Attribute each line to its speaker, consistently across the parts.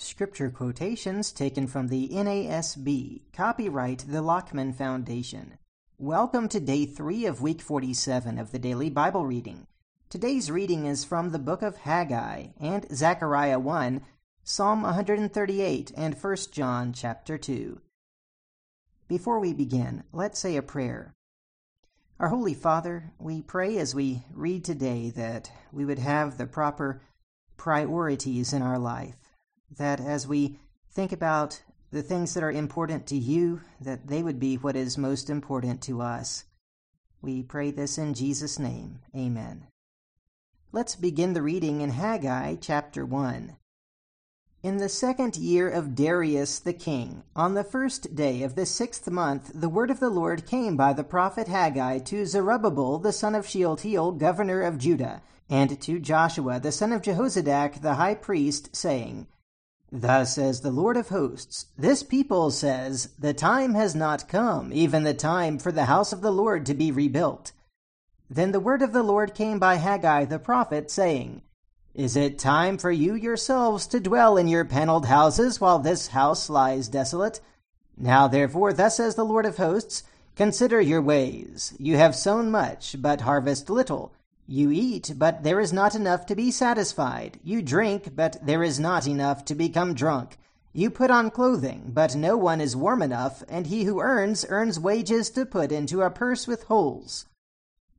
Speaker 1: Scripture quotations taken from the NASB. Copyright the Lockman Foundation. Welcome to day three of week 47 of the daily Bible reading. Today's reading is from the book of Haggai and Zechariah 1, Psalm 138, and 1 John chapter 2. Before we begin, let's say a prayer. Our Holy Father, we pray as we read today that we would have the proper priorities in our life that as we think about the things that are important to you, that they would be what is most important to us. We pray this in Jesus' name. Amen. Let's begin the reading in Haggai chapter 1. In the second year of Darius the king, on the first day of the sixth month, the word of the Lord came by the prophet Haggai to Zerubbabel the son of Shealtiel, governor of Judah, and to Joshua the son of Jehozadak the high priest, saying, Thus says the Lord of hosts, This people says, The time has not come, even the time for the house of the Lord to be rebuilt. Then the word of the Lord came by Haggai the prophet, saying, Is it time for you yourselves to dwell in your paneled houses while this house lies desolate? Now therefore, thus says the Lord of hosts, Consider your ways. You have sown much, but harvest little. You eat, but there is not enough to be satisfied. You drink, but there is not enough to become drunk. You put on clothing, but no one is warm enough, and he who earns, earns wages to put into a purse with holes.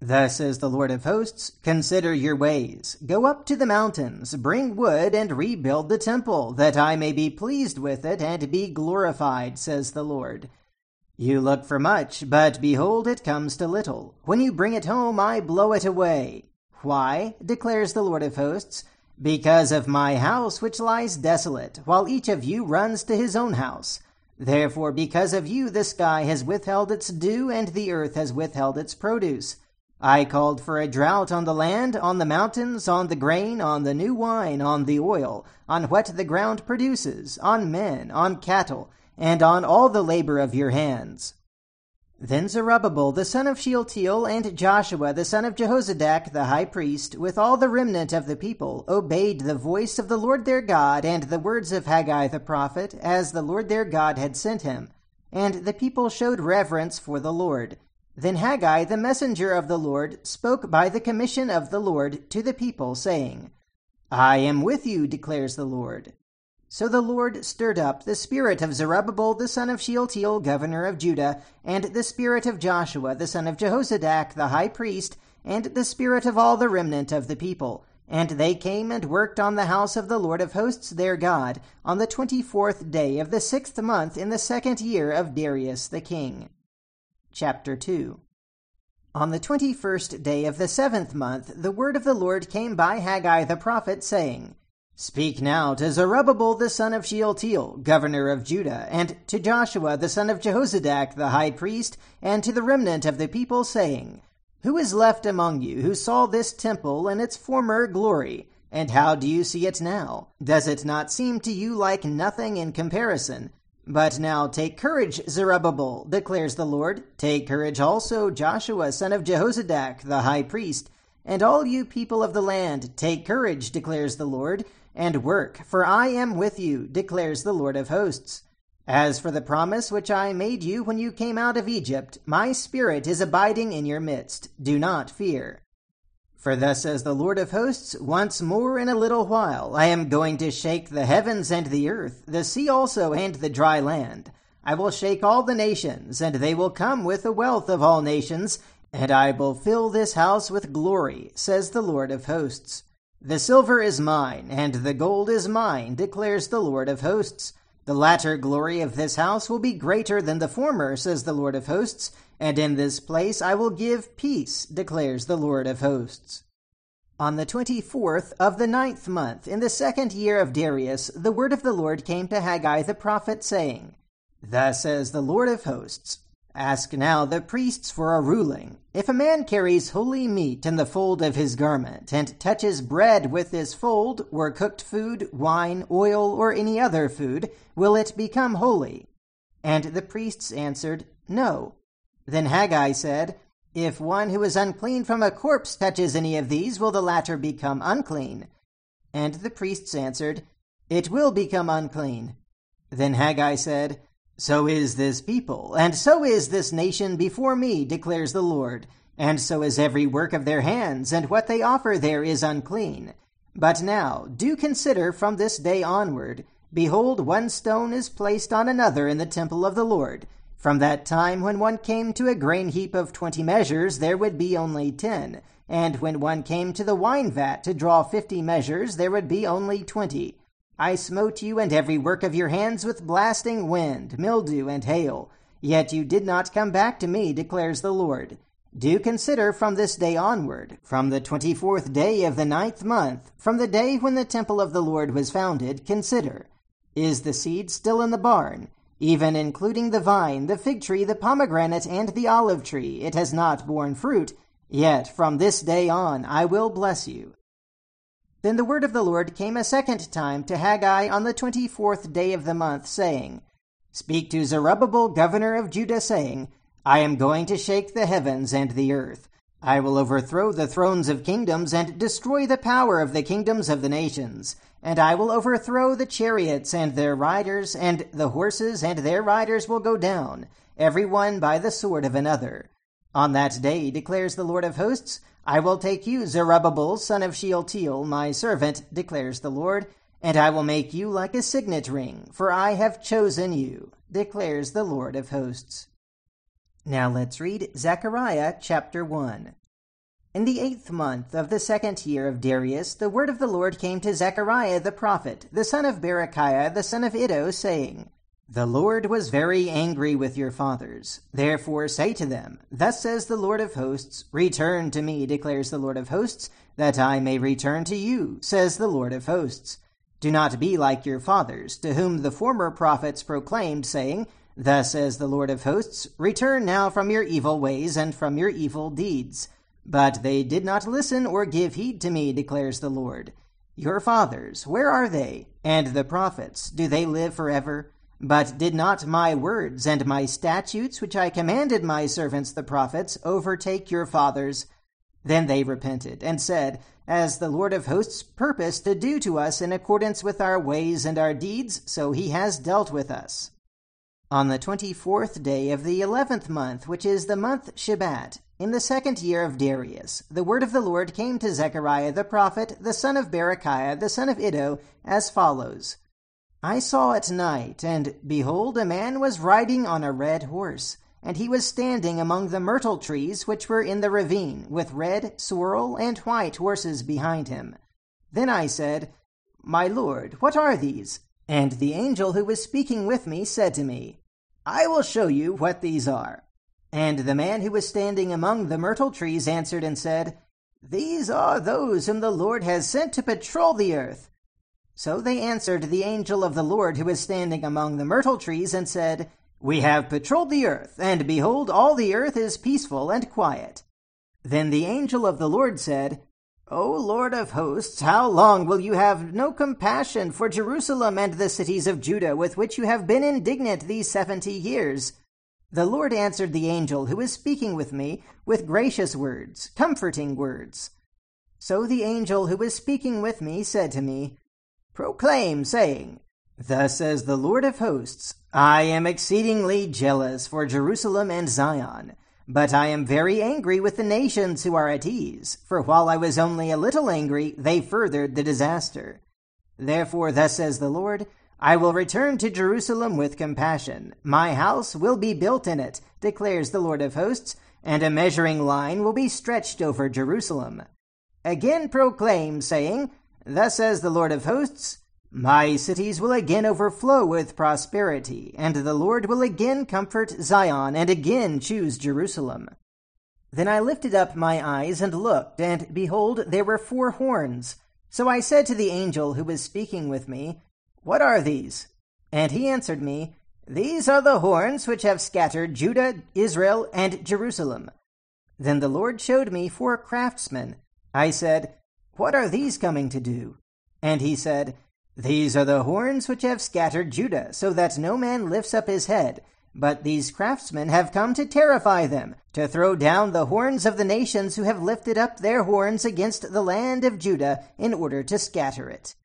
Speaker 1: Thus says the Lord of hosts Consider your ways. Go up to the mountains, bring wood, and rebuild the temple, that I may be pleased with it and be glorified, says the Lord. You look for much, but behold, it comes to little. When you bring it home, I blow it away. Why? declares the Lord of hosts. Because of my house which lies desolate, while each of you runs to his own house. Therefore, because of you, the sky has withheld its dew, and the earth has withheld its produce. I called for a drought on the land, on the mountains, on the grain, on the new wine, on the oil, on what the ground produces, on men, on cattle and on all the labor of your hands. Then Zerubbabel the son of Shealtiel and Joshua the son of Jehozadak the high priest, with all the remnant of the people, obeyed the voice of the Lord their God and the words of Haggai the prophet, as the Lord their God had sent him. And the people showed reverence for the Lord. Then Haggai the messenger of the Lord spoke by the commission of the Lord to the people, saying, I am with you, declares the Lord. So the Lord stirred up the spirit of Zerubbabel the son of Shealtiel, governor of Judah, and the spirit of Joshua the son of Jehozadak, the high priest, and the spirit of all the remnant of the people. And they came and worked on the house of the Lord of hosts their God, on the twenty fourth day of the sixth month in the second year of Darius the king. Chapter 2 On the twenty first day of the seventh month, the word of the Lord came by Haggai the prophet, saying, Speak now to Zerubbabel the son of Shealtiel, governor of Judah, and to Joshua the son of Jehozadak the high priest, and to the remnant of the people, saying, Who is left among you who saw this temple in its former glory? And how do you see it now? Does it not seem to you like nothing in comparison? But now take courage, Zerubbabel, declares the Lord. Take courage also, Joshua son of Jehozadak the high priest, and all you people of the land, take courage, declares the Lord and work, for I am with you, declares the Lord of hosts. As for the promise which I made you when you came out of Egypt, my spirit is abiding in your midst. Do not fear. For thus says the Lord of hosts, once more in a little while I am going to shake the heavens and the earth, the sea also and the dry land. I will shake all the nations, and they will come with the wealth of all nations, and I will fill this house with glory, says the Lord of hosts. The silver is mine, and the gold is mine, declares the Lord of hosts. The latter glory of this house will be greater than the former, says the Lord of hosts, and in this place I will give peace, declares the Lord of hosts. On the twenty fourth of the ninth month, in the second year of Darius, the word of the Lord came to Haggai the prophet, saying, Thus says the Lord of hosts, Ask now the priests for a ruling. If a man carries holy meat in the fold of his garment, and touches bread with this fold, or cooked food, wine, oil, or any other food, will it become holy? And the priests answered, No. Then Haggai said, If one who is unclean from a corpse touches any of these, will the latter become unclean? And the priests answered, it will become unclean. Then Haggai said, So is this people, and so is this nation before me, declares the Lord, and so is every work of their hands, and what they offer there is unclean. But now, do consider from this day onward, behold, one stone is placed on another in the temple of the Lord. From that time when one came to a grain heap of twenty measures, there would be only ten. And when one came to the wine vat to draw fifty measures, there would be only twenty. I smote you and every work of your hands with blasting wind, mildew, and hail. Yet you did not come back to me, declares the Lord. Do consider from this day onward, from the twenty fourth day of the ninth month, from the day when the temple of the Lord was founded, consider. Is the seed still in the barn? Even including the vine, the fig tree, the pomegranate, and the olive tree, it has not borne fruit. Yet from this day on I will bless you. Then the word of the Lord came a second time to Haggai on the twenty fourth day of the month, saying, Speak to Zerubbabel, governor of Judah, saying, I am going to shake the heavens and the earth. I will overthrow the thrones of kingdoms and destroy the power of the kingdoms of the nations. And I will overthrow the chariots and their riders, and the horses and their riders will go down, every one by the sword of another. On that day, declares the Lord of hosts, I will take you, Zerubbabel, son of Shealtiel, my servant, declares the Lord, and I will make you like a signet ring, for I have chosen you, declares the Lord of hosts. Now let's read Zechariah chapter 1. In the eighth month of the second year of Darius, the word of the Lord came to Zechariah the prophet, the son of Berechiah, the son of Iddo, saying, the Lord was very angry with your fathers. Therefore say to them, Thus says the Lord of hosts, Return to me, declares the Lord of hosts, that I may return to you, says the Lord of hosts. Do not be like your fathers, to whom the former prophets proclaimed, saying, Thus says the Lord of hosts, Return now from your evil ways and from your evil deeds. But they did not listen or give heed to me, declares the Lord. Your fathers, where are they? And the prophets, do they live forever? But did not my words and my statutes, which I commanded my servants the prophets, overtake your fathers? Then they repented, and said, As the Lord of hosts purposed to do to us in accordance with our ways and our deeds, so he has dealt with us. On the twenty fourth day of the eleventh month, which is the month Shebat, in the second year of Darius, the word of the Lord came to Zechariah the prophet, the son of Berechiah, the son of Iddo, as follows. I saw at night, and behold, a man was riding on a red horse, and he was standing among the myrtle trees which were in the ravine, with red, sorrel, and white horses behind him. Then I said, My lord, what are these? And the angel who was speaking with me said to me, I will show you what these are. And the man who was standing among the myrtle trees answered and said, These are those whom the Lord has sent to patrol the earth. So they answered the angel of the Lord who was standing among the myrtle trees and said, We have patrolled the earth, and behold, all the earth is peaceful and quiet. Then the angel of the Lord said, O Lord of hosts, how long will you have no compassion for Jerusalem and the cities of Judah with which you have been indignant these seventy years? The Lord answered the angel who was speaking with me with gracious words, comforting words. So the angel who was speaking with me said to me, proclaim, saying, Thus says the Lord of hosts, I am exceedingly jealous for Jerusalem and Zion, but I am very angry with the nations who are at ease, for while I was only a little angry, they furthered the disaster. Therefore, thus says the Lord, I will return to Jerusalem with compassion. My house will be built in it, declares the Lord of hosts, and a measuring line will be stretched over Jerusalem. Again proclaim, saying, Thus says the Lord of hosts, My cities will again overflow with prosperity, and the Lord will again comfort Zion, and again choose Jerusalem. Then I lifted up my eyes and looked, and behold, there were four horns. So I said to the angel who was speaking with me, What are these? And he answered me, These are the horns which have scattered Judah, Israel, and Jerusalem. Then the Lord showed me four craftsmen. I said, what are these coming to do? And he said, These are the horns which have scattered Judah, so that no man lifts up his head. But these craftsmen have come to terrify them, to throw down the horns of the nations who have lifted up their horns against the land of Judah in order to scatter it.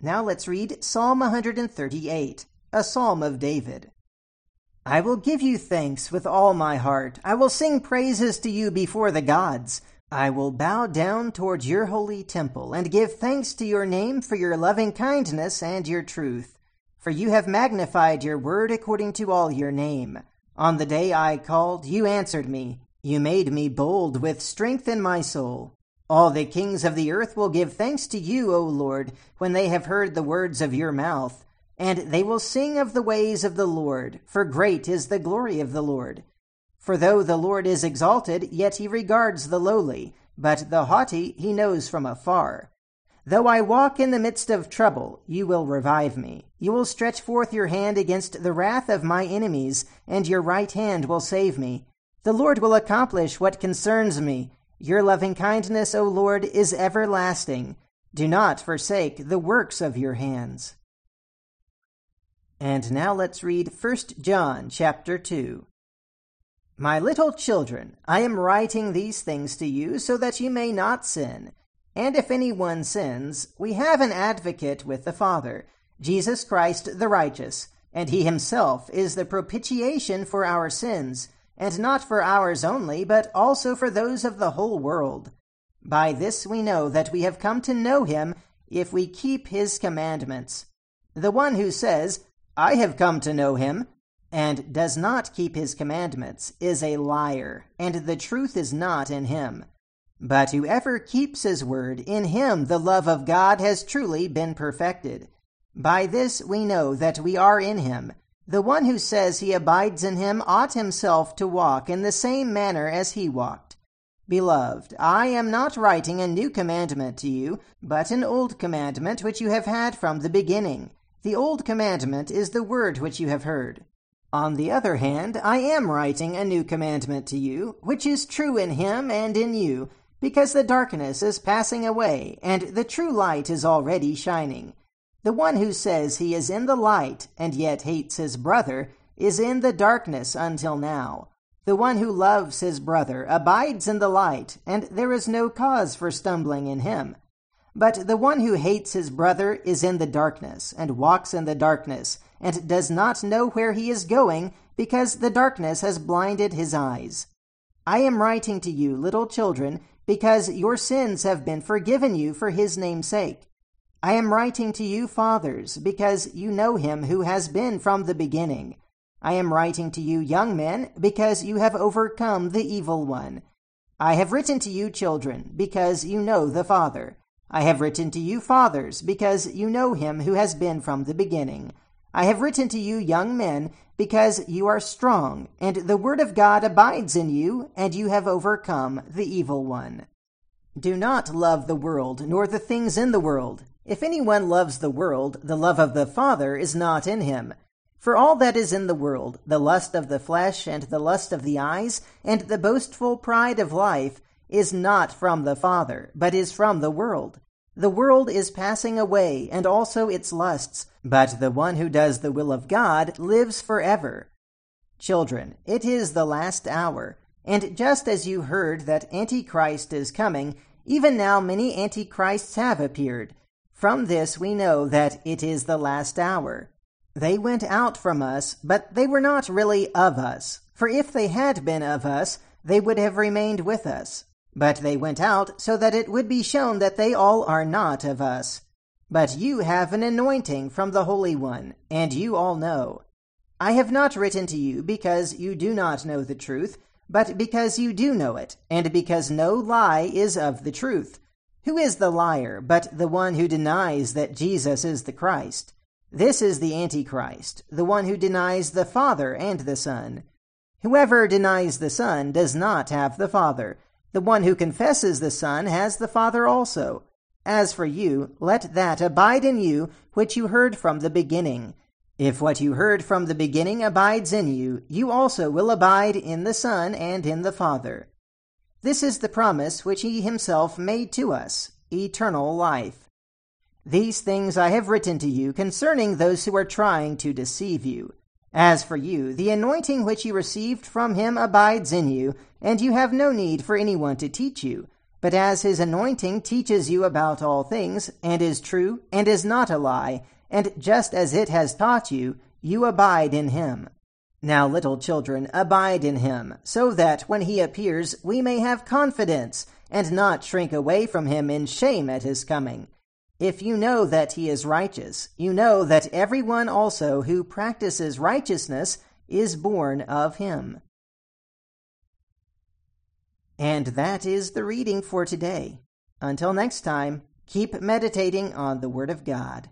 Speaker 1: Now let's read Psalm 138, a psalm of David. I will give you thanks with all my heart. I will sing praises to you before the gods. I will bow down towards your holy temple and give thanks to your name for your loving kindness and your truth. For you have magnified your word according to all your name. On the day I called, you answered me. You made me bold with strength in my soul. All the kings of the earth will give thanks to you, O Lord, when they have heard the words of your mouth. And they will sing of the ways of the Lord, for great is the glory of the Lord. For though the Lord is exalted, yet he regards the lowly, but the haughty he knows from afar. Though I walk in the midst of trouble, you will revive me. You will stretch forth your hand against the wrath of my enemies, and your right hand will save me. The Lord will accomplish what concerns me. Your loving kindness, O Lord, is everlasting. Do not forsake the works of your hands. And now let's read 1 John chapter 2. My little children, I am writing these things to you so that you may not sin. And if anyone sins, we have an advocate with the Father, Jesus Christ the righteous, and he himself is the propitiation for our sins, and not for ours only, but also for those of the whole world. By this we know that we have come to know him if we keep his commandments. The one who says, I have come to know him, and does not keep his commandments, is a liar, and the truth is not in him. But whoever keeps his word, in him the love of God has truly been perfected. By this we know that we are in him. The one who says he abides in him ought himself to walk in the same manner as he walked. Beloved, I am not writing a new commandment to you, but an old commandment which you have had from the beginning. The old commandment is the word which you have heard. On the other hand, I am writing a new commandment to you, which is true in him and in you, because the darkness is passing away, and the true light is already shining. The one who says he is in the light, and yet hates his brother, is in the darkness until now. The one who loves his brother abides in the light, and there is no cause for stumbling in him. But the one who hates his brother is in the darkness, and walks in the darkness, and does not know where he is going, because the darkness has blinded his eyes. I am writing to you, little children, because your sins have been forgiven you for his name's sake. I am writing to you, fathers, because you know him who has been from the beginning. I am writing to you, young men, because you have overcome the evil one. I have written to you, children, because you know the Father. I have written to you, fathers, because you know him who has been from the beginning. I have written to you, young men, because you are strong, and the word of God abides in you, and you have overcome the evil one. Do not love the world, nor the things in the world. If anyone loves the world, the love of the Father is not in him. For all that is in the world, the lust of the flesh, and the lust of the eyes, and the boastful pride of life, is not from the Father, but is from the world. The world is passing away, and also its lusts, but the one who does the will of God lives forever. Children, it is the last hour, and just as you heard that Antichrist is coming, even now many Antichrists have appeared. From this we know that it is the last hour. They went out from us, but they were not really of us, for if they had been of us, they would have remained with us. But they went out so that it would be shown that they all are not of us. But you have an anointing from the Holy One, and you all know. I have not written to you because you do not know the truth, but because you do know it, and because no lie is of the truth. Who is the liar but the one who denies that Jesus is the Christ? This is the Antichrist, the one who denies the Father and the Son. Whoever denies the Son does not have the Father. The one who confesses the Son has the Father also. As for you, let that abide in you which you heard from the beginning. If what you heard from the beginning abides in you, you also will abide in the Son and in the Father. This is the promise which he himself made to us, eternal life. These things I have written to you concerning those who are trying to deceive you. As for you, the anointing which you received from him abides in you, and you have no need for anyone to teach you. But as his anointing teaches you about all things, and is true, and is not a lie, and just as it has taught you, you abide in him. Now, little children, abide in him, so that when he appears, we may have confidence, and not shrink away from him in shame at his coming. If you know that he is righteous, you know that everyone also who practices righteousness is born of him. And that is the reading for today. Until next time, keep meditating on the Word of God.